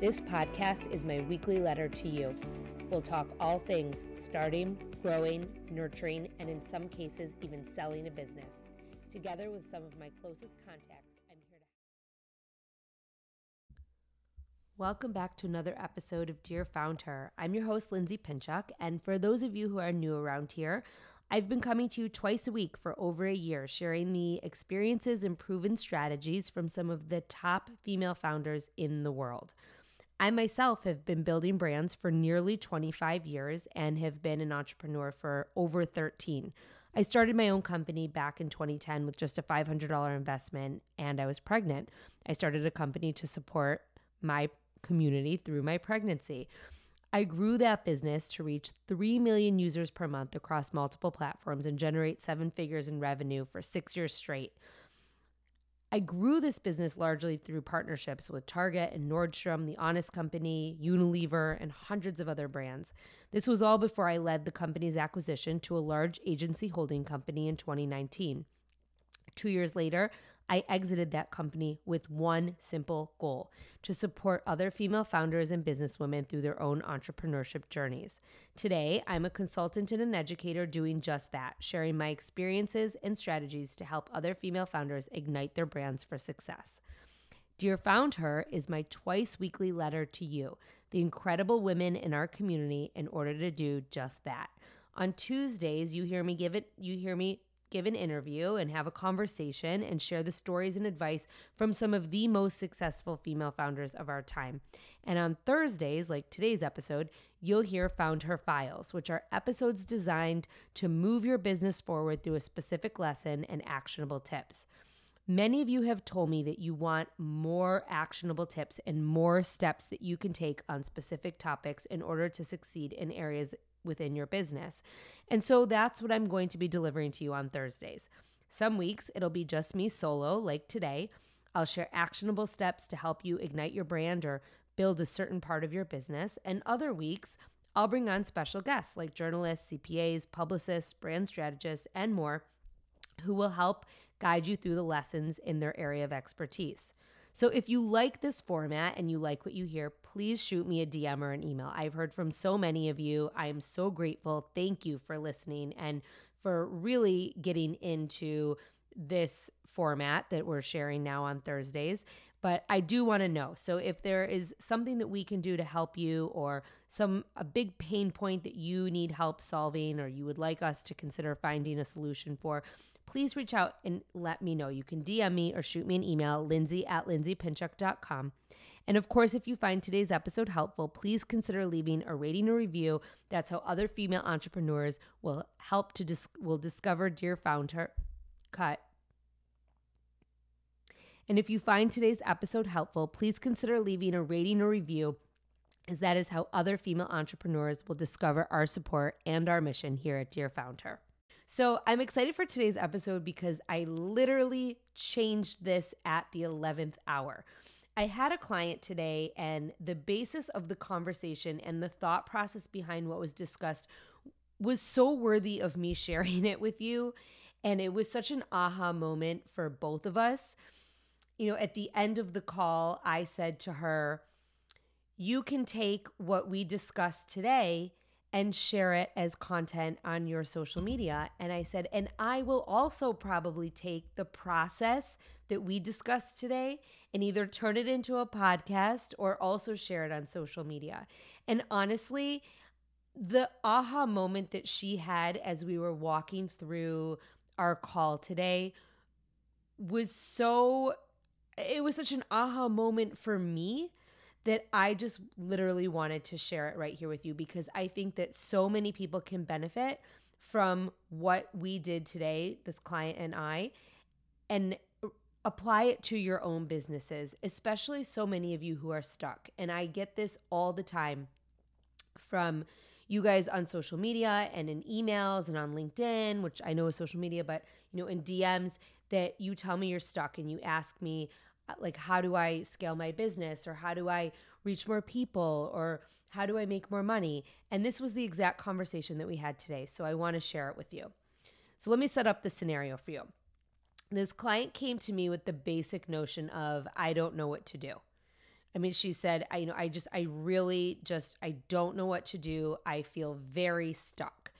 This podcast is my weekly letter to you. We'll talk all things starting, growing, nurturing, and in some cases, even selling a business. Together with some of my closest contacts, I'm here to. Help. Welcome back to another episode of Dear Founder. I'm your host, Lindsay Pinchuk, and for those of you who are new around here, I've been coming to you twice a week for over a year, sharing the experiences and proven strategies from some of the top female founders in the world. I myself have been building brands for nearly 25 years and have been an entrepreneur for over 13. I started my own company back in 2010 with just a $500 investment and I was pregnant. I started a company to support my community through my pregnancy. I grew that business to reach 3 million users per month across multiple platforms and generate seven figures in revenue for six years straight. I grew this business largely through partnerships with Target and Nordstrom, The Honest Company, Unilever, and hundreds of other brands. This was all before I led the company's acquisition to a large agency holding company in 2019. Two years later, I exited that company with one simple goal to support other female founders and businesswomen through their own entrepreneurship journeys. Today, I'm a consultant and an educator doing just that, sharing my experiences and strategies to help other female founders ignite their brands for success. Dear Found Her is my twice weekly letter to you, the incredible women in our community, in order to do just that. On Tuesdays, you hear me give it, you hear me give an interview and have a conversation and share the stories and advice from some of the most successful female founders of our time. And on Thursdays, like today's episode, you'll hear Found Her Files, which are episodes designed to move your business forward through a specific lesson and actionable tips. Many of you have told me that you want more actionable tips and more steps that you can take on specific topics in order to succeed in areas within your business. And so that's what I'm going to be delivering to you on Thursdays. Some weeks it'll be just me solo, like today. I'll share actionable steps to help you ignite your brand or build a certain part of your business. And other weeks, I'll bring on special guests like journalists, CPAs, publicists, brand strategists, and more who will help guide you through the lessons in their area of expertise. So if you like this format and you like what you hear, please shoot me a DM or an email. I've heard from so many of you. I am so grateful. Thank you for listening and for really getting into this format that we're sharing now on Thursdays. But I do want to know. So if there is something that we can do to help you or some a big pain point that you need help solving or you would like us to consider finding a solution for, please reach out and let me know. You can DM me or shoot me an email, lindsay at lindsaypinchuk.com. And of course, if you find today's episode helpful, please consider leaving a rating or review. That's how other female entrepreneurs will help to dis- will discover Dear Founder Cut. And if you find today's episode helpful, please consider leaving a rating or review as that is how other female entrepreneurs will discover our support and our mission here at Dear Founder. So I'm excited for today's episode because I literally changed this at the 11th hour. I had a client today, and the basis of the conversation and the thought process behind what was discussed was so worthy of me sharing it with you. And it was such an aha moment for both of us. You know, at the end of the call, I said to her, You can take what we discussed today and share it as content on your social media. And I said, and I will also probably take the process that we discussed today and either turn it into a podcast or also share it on social media. And honestly, the aha moment that she had as we were walking through our call today was so, it was such an aha moment for me that I just literally wanted to share it right here with you because I think that so many people can benefit from what we did today, this client and I. And apply it to your own businesses, especially so many of you who are stuck. And I get this all the time from you guys on social media and in emails and on LinkedIn, which I know is social media, but you know, in DMs that you tell me you're stuck and you ask me Uh, like how do I scale my business or how do I reach more people or how do I make more money? And this was the exact conversation that we had today, so I want to share it with you. So let me set up the scenario for you. This client came to me with the basic notion of I don't know what to do. I mean, she said, I you know, I just I really just I don't know what to do. I feel very stuck.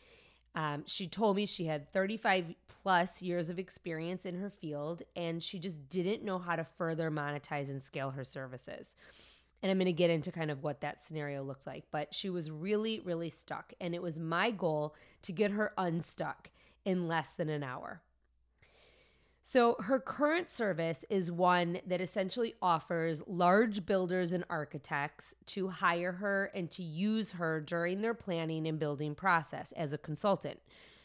Um, she told me she had 35 plus years of experience in her field and she just didn't know how to further monetize and scale her services. And I'm going to get into kind of what that scenario looked like. But she was really, really stuck. And it was my goal to get her unstuck in less than an hour. So, her current service is one that essentially offers large builders and architects to hire her and to use her during their planning and building process as a consultant.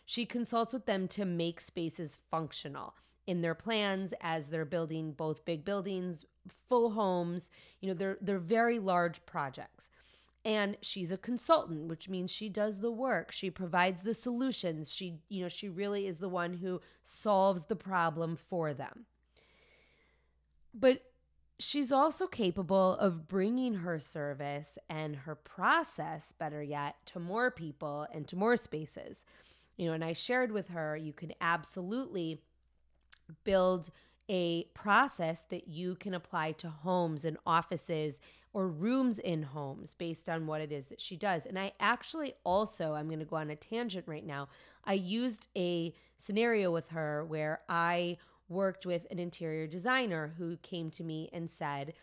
She consults with them to make spaces functional in their plans as they're building both big buildings, full homes, you know, they're they're very large projects and she's a consultant which means she does the work. She provides the solutions. She you know she really is the one who solves the problem for them. But she's also capable of bringing her service and her process better yet to more people and to more spaces. You know and i shared with her you can absolutely build a process that you can apply to homes and offices or rooms in homes based on what it is that she does. And I actually also, I'm going to go on a tangent right now. I used a scenario with her where I worked with an interior designer who came to me and said,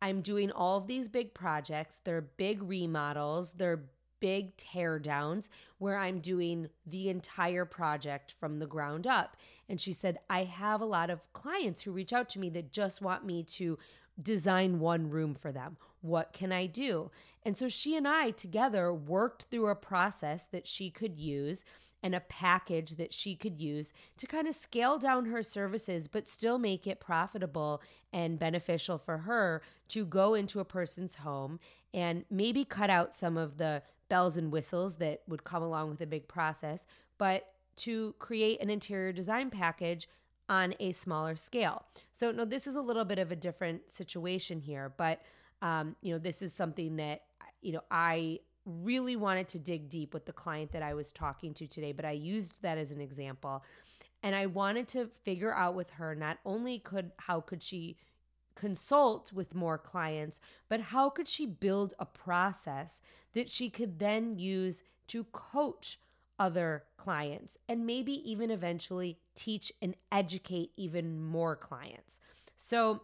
I'm doing all of these big projects. They're big remodels, they're big tear downs where I'm doing the entire project from the ground up. And she said, I have a lot of clients who reach out to me that just want me to design one room for them. What can I do? And so she and I together worked through a process that she could use and a package that she could use to kind of scale down her services, but still make it profitable and beneficial for her to go into a person's home and maybe cut out some of the bells and whistles that would come along with a big process, but to create an interior design package on a smaller scale. So, no, this is a little bit of a different situation here, but um, you know, this is something that you know I really wanted to dig deep with the client that I was talking to today, but I used that as an example, and I wanted to figure out with her not only could how could she consult with more clients, but how could she build a process that she could then use to coach other clients and maybe even eventually teach and educate even more clients. So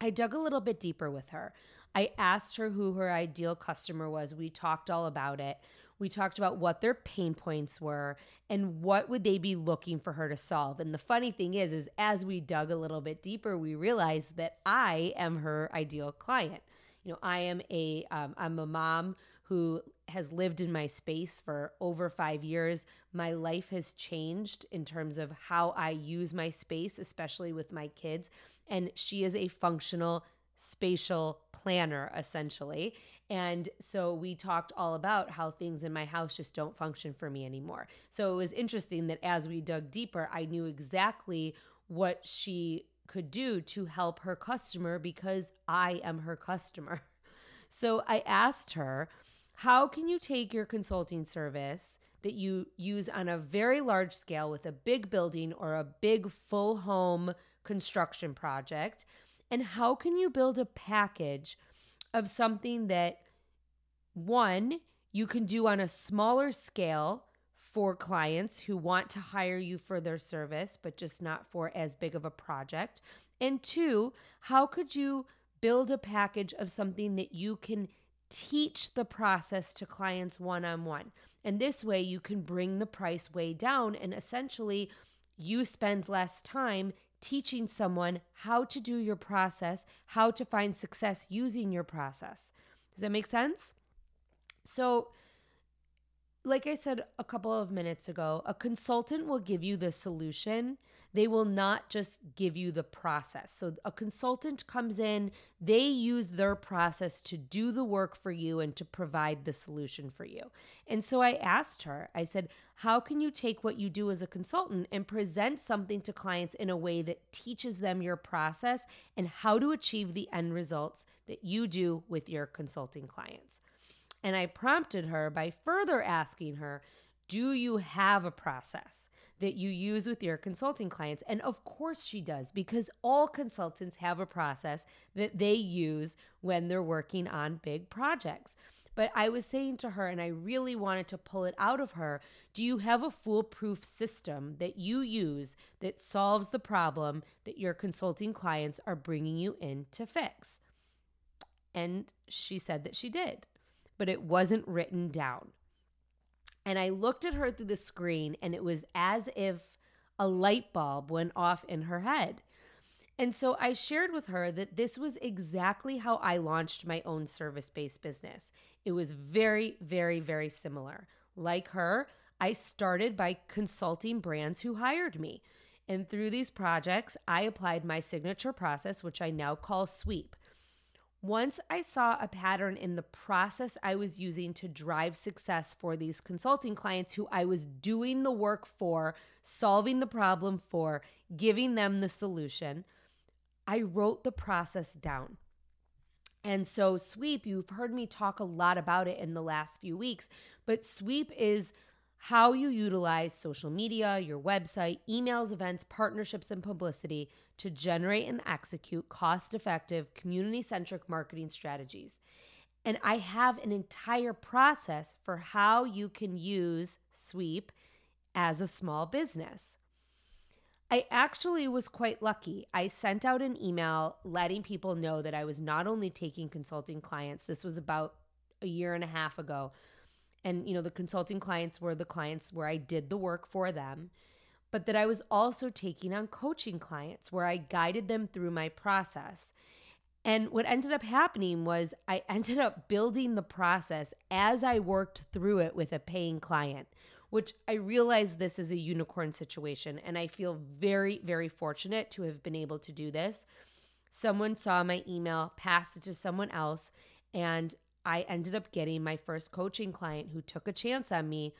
I dug a little bit deeper with her. I asked her who her ideal customer was. We talked all about it. We talked about what their pain points were and what would they be looking for her to solve. And the funny thing is is as we dug a little bit deeper, we realized that I am her ideal client. You know, I am a am um, a mom who has lived in my space for over five years. My life has changed in terms of how I use my space, especially with my kids. And she is a functional spatial planner, essentially. And so we talked all about how things in my house just don't function for me anymore. So it was interesting that as we dug deeper, I knew exactly what she could do to help her customer because I am her customer. So I asked her, how can you take your consulting service that you use on a very large scale with a big building or a big full home construction project? And how can you build a package of something that, one, you can do on a smaller scale for clients who want to hire you for their service, but just not for as big of a project? And two, how could you build a package of something that you can teach the process to clients one on one. And this way, you can bring the price way down, and essentially, you spend less time teaching someone how to do your process, how to find success using your process. Does that make sense? So, like I said a couple of minutes ago, a consultant will give you the solution. They will not just give you the process. So, a consultant comes in, they use their process to do the work for you and to provide the solution for you. And so I asked her, I said, How can you take what you do as a consultant and present something to clients in a way that teaches them your process and how to achieve the end results that you do with your consulting clients? And I prompted her by further asking her, Do you have a process that you use with your consulting clients? And of course she does, because all consultants have a process that they use when they're working on big projects. But I was saying to her, and I really wanted to pull it out of her do you have a foolproof system that you use that solves the problem that your consulting clients are bringing you in to fix? And she said that she did but it wasn't written down. And I looked at her through the screen, and it was as if a light bulb went off in her head. And so I shared with her that this was exactly how I launched my own service based business. It was very, very, very similar. Like her, I started by consulting brands who hired me. And through these projects, I applied my signature process, which I now call SWEEP. Once I saw a pattern in the process I was using to drive success for these consulting clients who I was doing the work for, solving the problem for, giving them the solution, I wrote the process down. And so, sweep, you've heard me talk a lot about it in the last few weeks, but sweep is how you utilize social media, your website, emails, events, partnerships, and publicity to generate and execute cost effective, community centric marketing strategies. And I have an entire process for how you can use Sweep as a small business. I actually was quite lucky. I sent out an email letting people know that I was not only taking consulting clients, this was about a year and a half ago. And, you know, the consulting clients were the clients where I did the work for them but that I was also taking on coaching clients where I guided them through my process. And what ended up happening was I ended up building the process as I worked through it with a paying client, which I realize this is a unicorn situation. And I feel very, very fortunate to have been able to do this. Someone saw my email, passed it to someone else, and I ended up getting my first coaching client who took a chance on me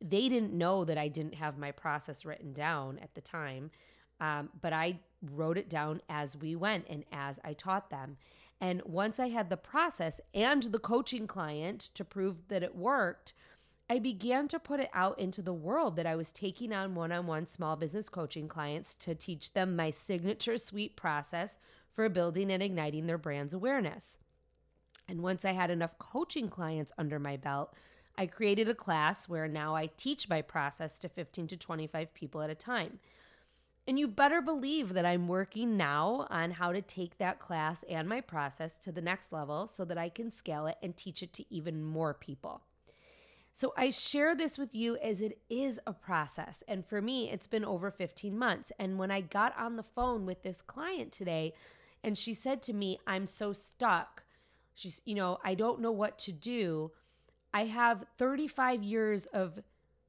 they didn't know that I didn't have my process written down at the time. Um, but I wrote it down as we went and as I taught them. And once I had the process and the coaching client to prove that it worked, I began to put it out into the world that I was taking on one on one small business coaching clients to teach them my signature SWEEP process for building and igniting their brand's awareness. And once I had enough coaching clients under my belt, I created a class where now I teach my process to 15 to 25 people at a time. And you better believe that I'm working now on how to take that class and my process to the next level so that I can scale it and teach it to even more people. So I share this with you as it is a process. And for me, it's been over 15 months. And when I got on the phone with this client today, and she said to me, I'm so stuck. She's, you know, I don't know what to do. I have 35 years of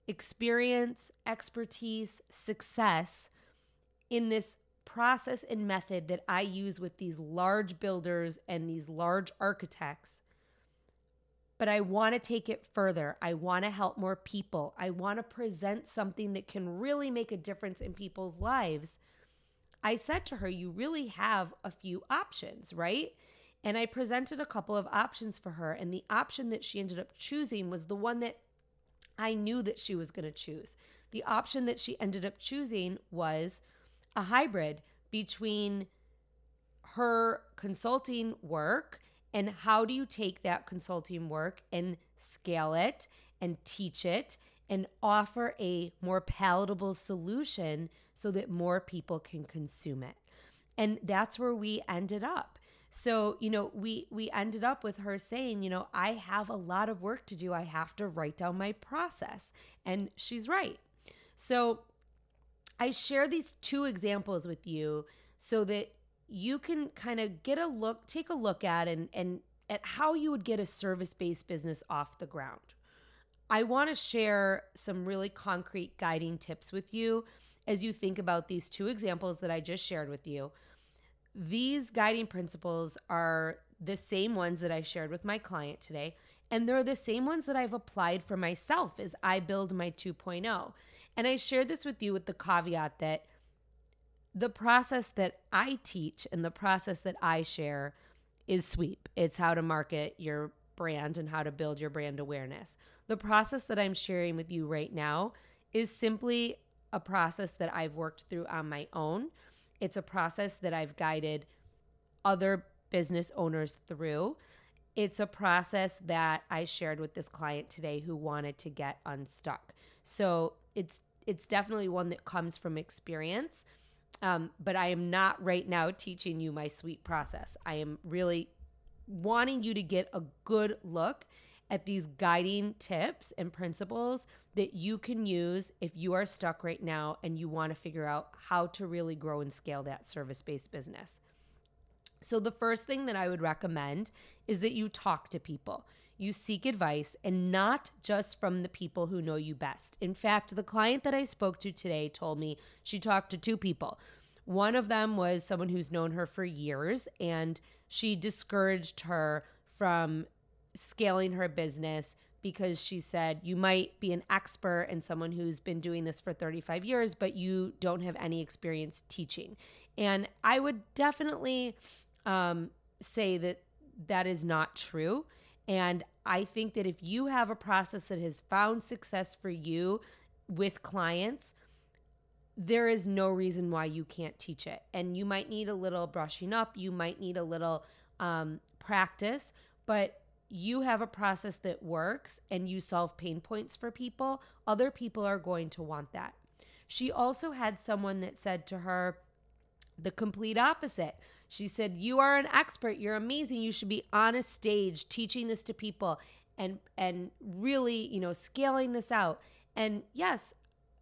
experience, expertise, success in this process and method that I use with these large builders and these large architects. But I want to take it further. I want to help more people. I want to present something that can really make a difference in people's lives. I said to her, You really have a few options, right? And I presented a couple of options for her. And the option that she ended up choosing was the one that I knew that she was going to choose. The option that she ended up choosing was a hybrid between her consulting work and how do you take that consulting work and scale it and teach it and offer a more palatable solution so that more people can consume it. And that's where we ended up. So, you know, we we ended up with her saying, you know, I have a lot of work to do. I have to write down my process. And she's right. So, I share these two examples with you so that you can kind of get a look, take a look at and and at how you would get a service-based business off the ground. I want to share some really concrete guiding tips with you as you think about these two examples that I just shared with you. These guiding principles are the same ones that I shared with my client today, and they're the same ones that I've applied for myself as I build my 2.0. And I share this with you with the caveat that the process that I teach and the process that I share is sweep. It's how to market your brand and how to build your brand awareness. The process that I'm sharing with you right now is simply a process that I've worked through on my own. It's a process that I've guided other business owners through. It's a process that I shared with this client today who wanted to get unstuck. So it's it's definitely one that comes from experience. Um, but I am not right now teaching you my SWEEP process. I am really wanting you to get a good look at these guiding tips and principles that you can use if you are stuck right now and you want to figure out how to really grow and scale that service based business. So, the first thing that I would recommend is that you talk to people. You seek advice and not just from the people who know you best. In fact, the client that I spoke to today told me she talked to two people. One of them was someone who's known her for years and she discouraged her from scaling her business because she said you might be an expert and someone who's been doing this for 35 years but you don't have any experience teaching. And i would definitely um, say that that is not true. And i think that if you have a process that has found success for you with clients there is no reason why you can't teach it. And you might need a little brushing up, you might need a little um, practice, but you have a process that works and you solve pain points for people, other people are going to want that. She also had someone that said to her the complete opposite. She said, "You are an expert. You're amazing. You should be on a stage teaching this to people and and really, you know, scaling this out." And yes,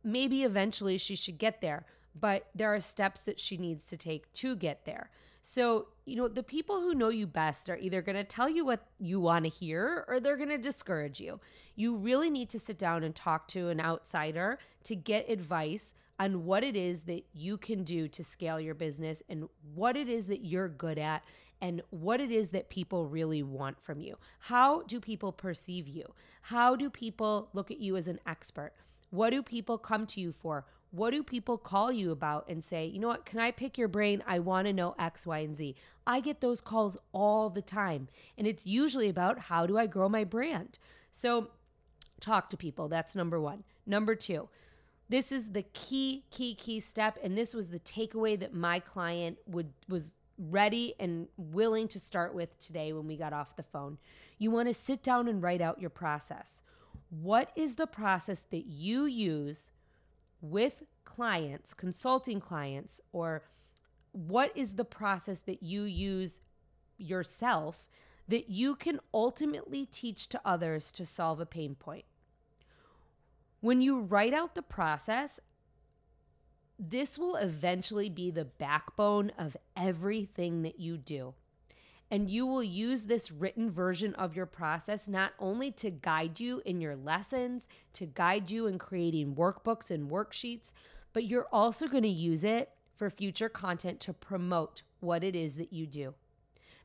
maybe eventually she should get there, but there are steps that she needs to take to get there. So, you know, the people who know you best are either going to tell you what you want to hear or they're going to discourage you. You really need to sit down and talk to an outsider to get advice on what it is that you can do to scale your business and what it is that you're good at and what it is that people really want from you. How do people perceive you? How do people look at you as an expert? What do people come to you for? What do people call you about and say, you know what, can I pick your brain? I want to know X, Y, and Z. I get those calls all the time. And it's usually about how do I grow my brand? So talk to people. That's number one. Number two, this is the key, key, key step. And this was the takeaway that my client would was ready and willing to start with today when we got off the phone. You want to sit down and write out your process. What is the process that you use with clients, consulting clients, or what is the process that you use yourself that you can ultimately teach to others to solve a pain point? When you write out the process, this will eventually be the backbone of everything that you do. And you will use this written version of your process not only to guide you in your lessons, to guide you in creating workbooks and worksheets, but you're also going to use it for future content to promote what it is that you do.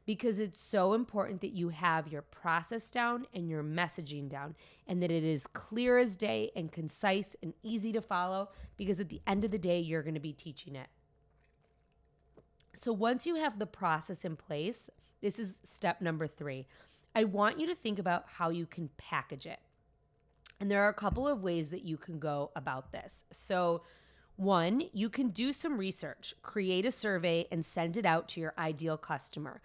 Because it's so important that you have your process down and your messaging down, and that it is clear as day and concise and easy to follow. Because at the end of the day, you're to be teaching it. So once you have the process in place, this is step number three. I want you to think about how you can package it. And there are a couple of ways that you can go about this. So, one, you can do some research, create a survey, and send it out to your ideal customer.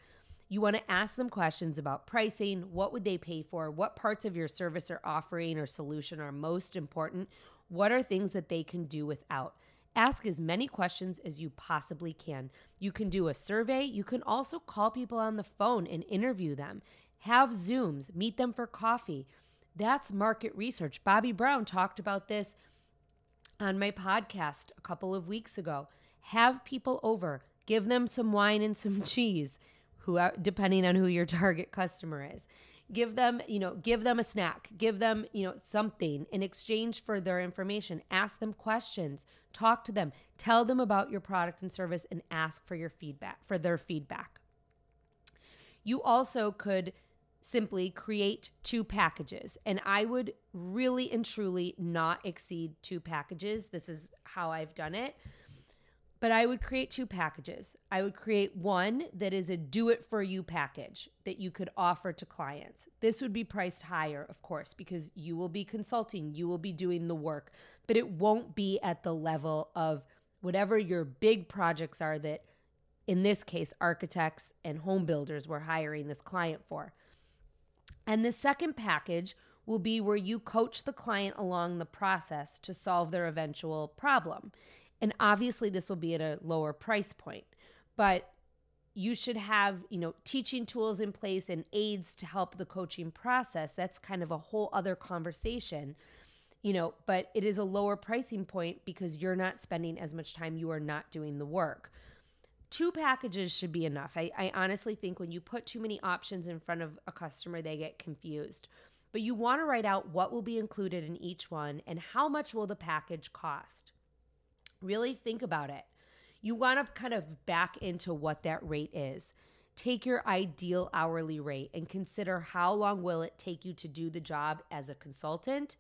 You want to ask them questions about pricing, what would they pay for, what parts of your service or offering or solution are most important, what are things that they can do without. Ask as many questions as you possibly can. You can do a survey. You can also call people on the phone and interview them. Have Zooms, meet them for coffee. That's market research. Bobbi Brown talked about this on my podcast a couple of weeks ago. Have people over, give them some wine and some cheese, who depending on who your target customer is. Give them, you know, give them a snack, give them, you know, something in exchange for their information. Ask them questions, talk to them, tell them about your product and service and ask for your feedback, for their feedback. You also could simply create two packages. And I would really and truly not exceed two packages. This is how I've done it. But I would create two packages. I would create one that is a do it for you package that you could offer to clients. This would be priced higher, of course, because you will be consulting, you will be doing the work, but it won't be at the level of whatever your big projects are that, in this case, architects and home builders were hiring this client for. And the second package will be where you coach the client along the process to solve their eventual problem. And obviously, this will be at a lower price point, but you should have, you know, teaching tools in place and aids to help the coaching process. That's kind of a whole other conversation, you know, but it is a lower pricing point because you're not spending as much time, you are not doing the work two packages should be enough. I, I, honestly think when you put too many options in front of a customer, they get confused. But you want to write out what will be included in each one and how much will the package cost. Really think about it. You want to kind of back into what that rate is. Take your ideal hourly rate and consider how long will it take you to do the job as a consultant,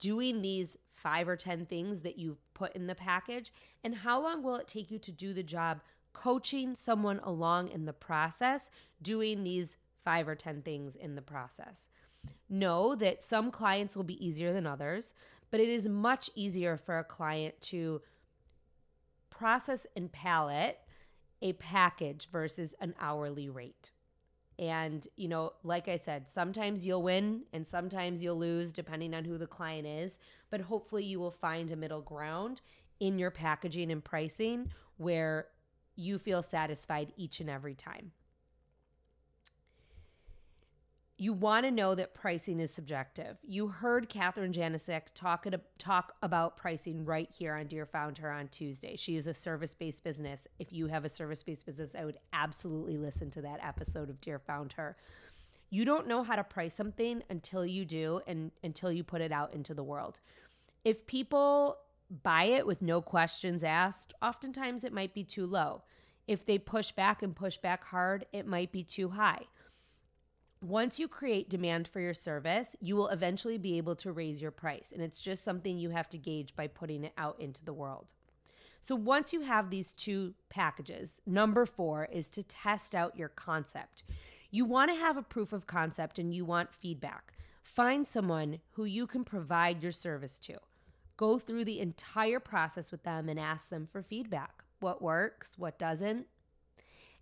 doing these five or 10 things that you've put in the package, and how long will it take you to do the job coaching someone along in the process, doing these five or 10 things in the process. Know that some clients will be easier than others, but it is much easier for a client to process and palette a package versus an hourly rate. And, you know, like I said, sometimes you'll win and sometimes you'll lose depending on who the client is. But hopefully, you will find a middle ground in your packaging and pricing where you feel satisfied each and every time. You want to know that pricing is subjective. You heard Catherine Janicek talk, talk about pricing right here on Dear Founder on Tuesday. She is a service based business. If you have a service based business, I would absolutely listen to that episode of Dear Founder. You don't know how to price something until you do and until you put it out into the world. If people buy it with no questions asked, oftentimes it might be too low. If they push back and push back hard, it might be too high. Once you create demand for your service, you will eventually be able to raise your price. And it's just something you have to gauge by putting it out into the world. So once you have these two packages, number four is to test out your concept. You want to have a proof of concept and you want feedback. Find someone who you can provide your service to. Go through the entire process with them and ask them for feedback. What works, what doesn't.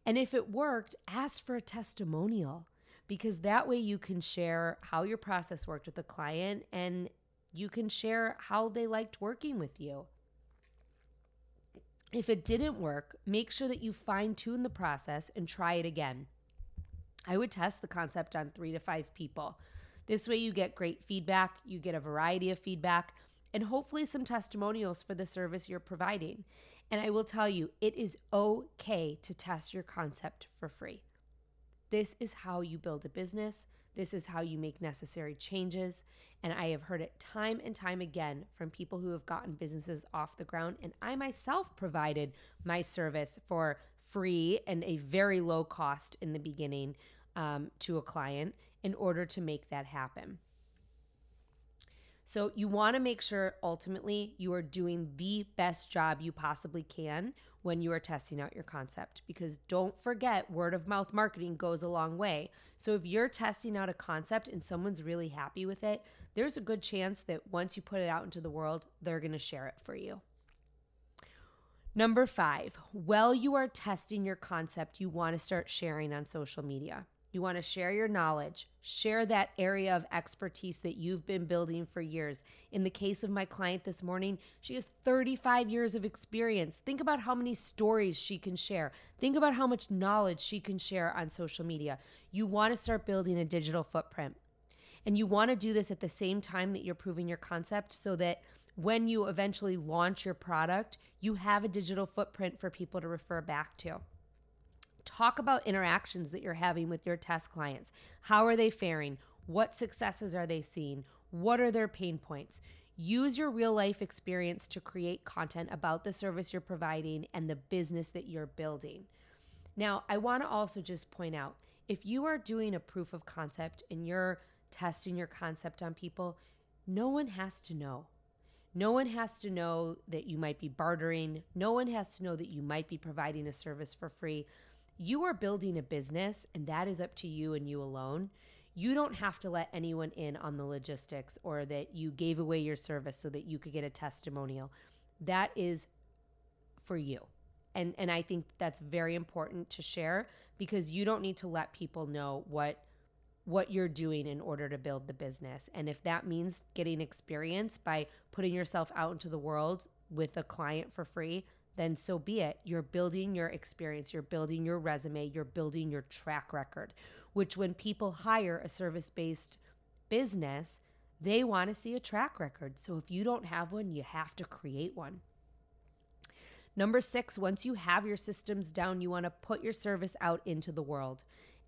And if it worked, ask for a testimonial because that way you can share how your process worked with the client and you can share how they liked working with you. If it didn't work, make sure that you fine tune the process and try it again. I would test the concept on three to five people. This way, you get great feedback, you get a variety of feedback, and hopefully some testimonials for the service you're providing. And I will tell you, it is okay to test your concept for free. This is how you build a business. This is how you make necessary changes. And I have heard it time and time again from people who have gotten businesses off the ground. And I myself provided my service for free and a very low cost in the beginning um, to a client in order to make that happen. So you want to make sure ultimately you are doing the best job you possibly can when you are testing out your concept because don't forget word of mouth marketing goes a long way. So if you're testing out a concept and someone's really happy with it, there's a good chance that once you put it out into the world, they're going to share it for you. Number 5, while you are testing your concept, you want to start sharing on social media. You want to share your knowledge, share that area of expertise that you've been building for years. In the case of my client this morning, she has 35 years of experience. Think about how many stories she can share. Think about how much knowledge she can share on social media. You want to start building a digital footprint. And you want to do this at the same time that you're proving your concept so that when you eventually launch your product, you have a digital footprint for people to refer back to. Talk about interactions that you're having with your test clients. How are they faring? What successes are they seeing? What are their pain points? Use your real life experience to create content about the service you're providing and the business that you're building. Now, I want to also just point out if you are doing a proof of concept and you're testing your concept on people, no one has to know. No one has to know that you might be bartering. No one has to know that you might be providing a service for free. You are building a business, and that is up to you and you alone. You don't have to let anyone in on the logistics or that you gave away your service so that you could get a testimonial. That is for you. And and I think that's very important to share because you don't need to let people know what what you're doing in order to build the business. And if that means getting experience by putting yourself out into the world with a client for free, then so be it. You're building your experience, you're building your resume, you're building your track record, which when people hire a service based business, they want to see a track record. So if you don't have one, you have to create one. Number six, once you have your systems down, you want to put your service out into the world.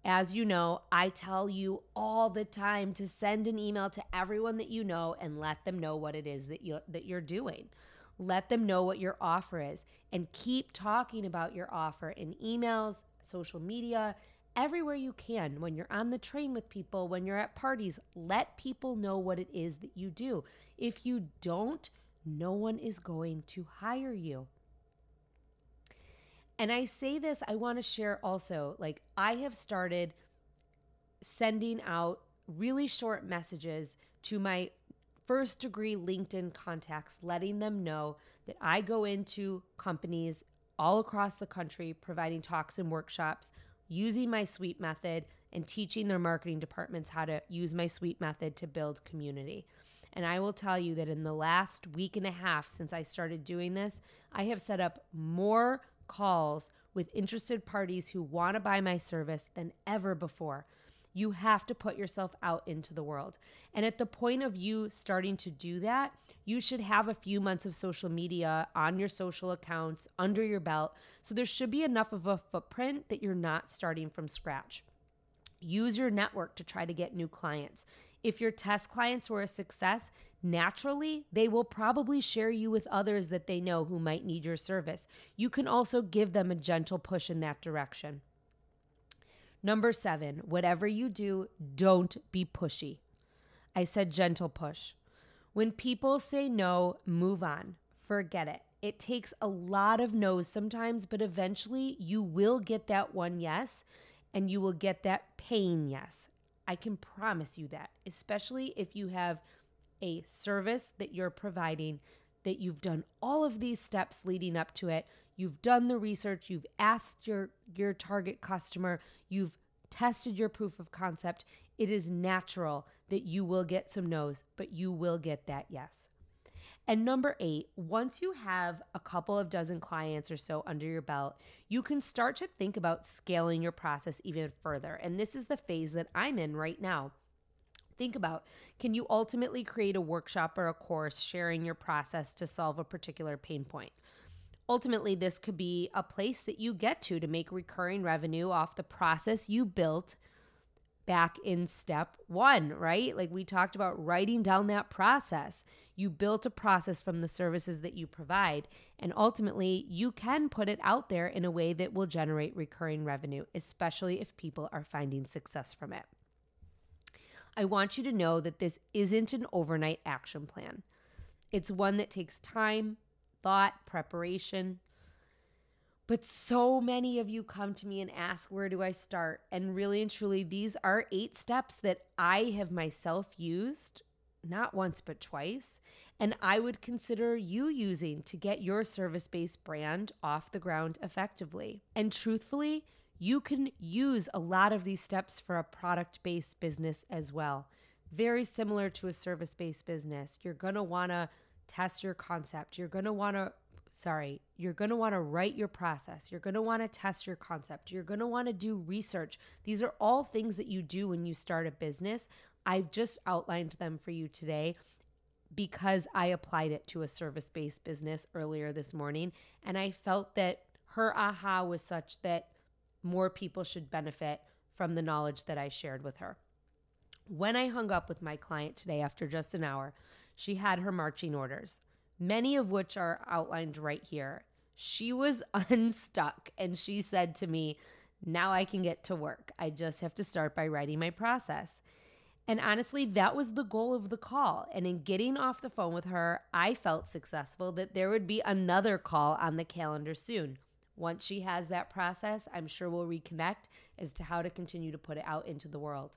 As you know, I tell you all the time to send an email to everyone that you know and let them know what it is that you that you're doing. Let them know what your offer is and keep talking about your offer in emails, social media, everywhere you can. When you're on the train with people, when you're at parties, let people know what it is that you do. If you don't, no one is going to hire you. And I say this, I want to share also like, I have started sending out really short messages to my first degree LinkedIn contacts, letting them know that I go into companies all across the country providing talks and workshops using my SWEEP method and teaching their marketing departments how to use my SWEEP method to build community. And I will tell you that in the last week and a half since I started doing this, I have set up more calls with interested parties who want to buy my service than ever before. You have to put yourself out into the world. And at the point of you starting to do that, you should have a few months of social media on your social accounts under your belt. So there should be enough of a footprint that you're not starting from scratch. Use your network to try to get new clients. If your test clients were a success, naturally they will probably share you with others that they know who might need your service. You can also give them a gentle push in that direction. Number seven, whatever you do, don't be pushy. I said gentle push. When people say no, move on. Forget it. It takes a lot of no's sometimes, but eventually you will get that one yes and you will get that paying yes. I can promise you that, especially if you have a service that you're providing that you've done all of these steps leading up to it. You've done the research, you've asked your your target customer, you've tested your proof of concept. It is natural that you will get some no's, but you will get that yes. And number eight, once you have a couple of dozen clients or so under your belt, you can start to think about scaling your process even further. And this is the phase that I'm in right now. Think about can you ultimately create a workshop or a course sharing your process to solve a particular pain point? Ultimately, this could be a place that you get to to make recurring revenue off the process you built back in step one, right? Like we talked about writing down that process. You built a process from the services that you provide, and ultimately, you can put it out there in a way that will generate recurring revenue, especially if people are finding success from it. I want you to know that this isn't an overnight action plan. It's one that takes time, thought, preparation. But so many of you come to me and ask, where do I start? And really and truly, these are eight steps that I have myself used not once but twice, and I would consider you using to get your service based brand off the ground effectively. And truthfully, you can use a lot of these steps for a product based business as well. Very similar to a service based business. You're going to want to test your concept. You're going to want to sorry, you're going to want to write your process. You're going to want to test your concept. You're going to want to do research. These are all things that you do when you start a business. I've just outlined them for you today because I applied it to a service based business earlier this morning. And I felt that her aha was such that more people should benefit from the knowledge that I shared with her. When I hung up with my client today after just an hour, she had her marching orders, many of which are outlined right here. She was unstuck and she said to me, Now I can get to work. I just have to start by writing my process. And honestly, that was the goal of the call. And in getting off the phone with her, I felt successful that there would be another call on the calendar soon. Once she has that process, I'm sure we'll reconnect as to how to continue to put it out into the world.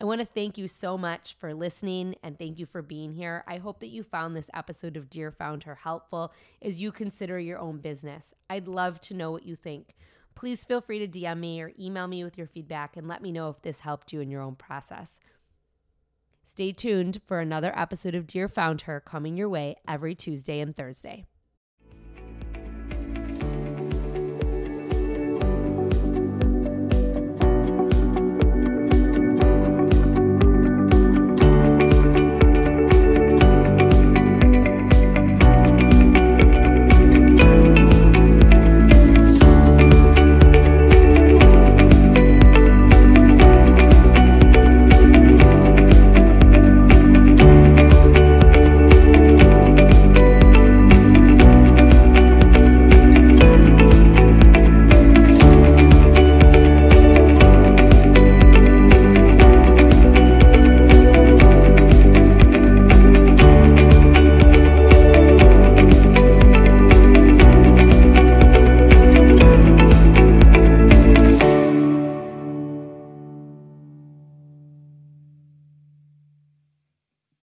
I want to thank you so much for listening and thank you for being here. I hope that you found this episode of Dear Found Her helpful as you consider your own business. I'd love to know what you think. Please feel free to DM me or email me with your feedback and let me know if this helped you in your own process. Stay tuned for another episode of Dear Found Her coming your way every Tuesday and Thursday.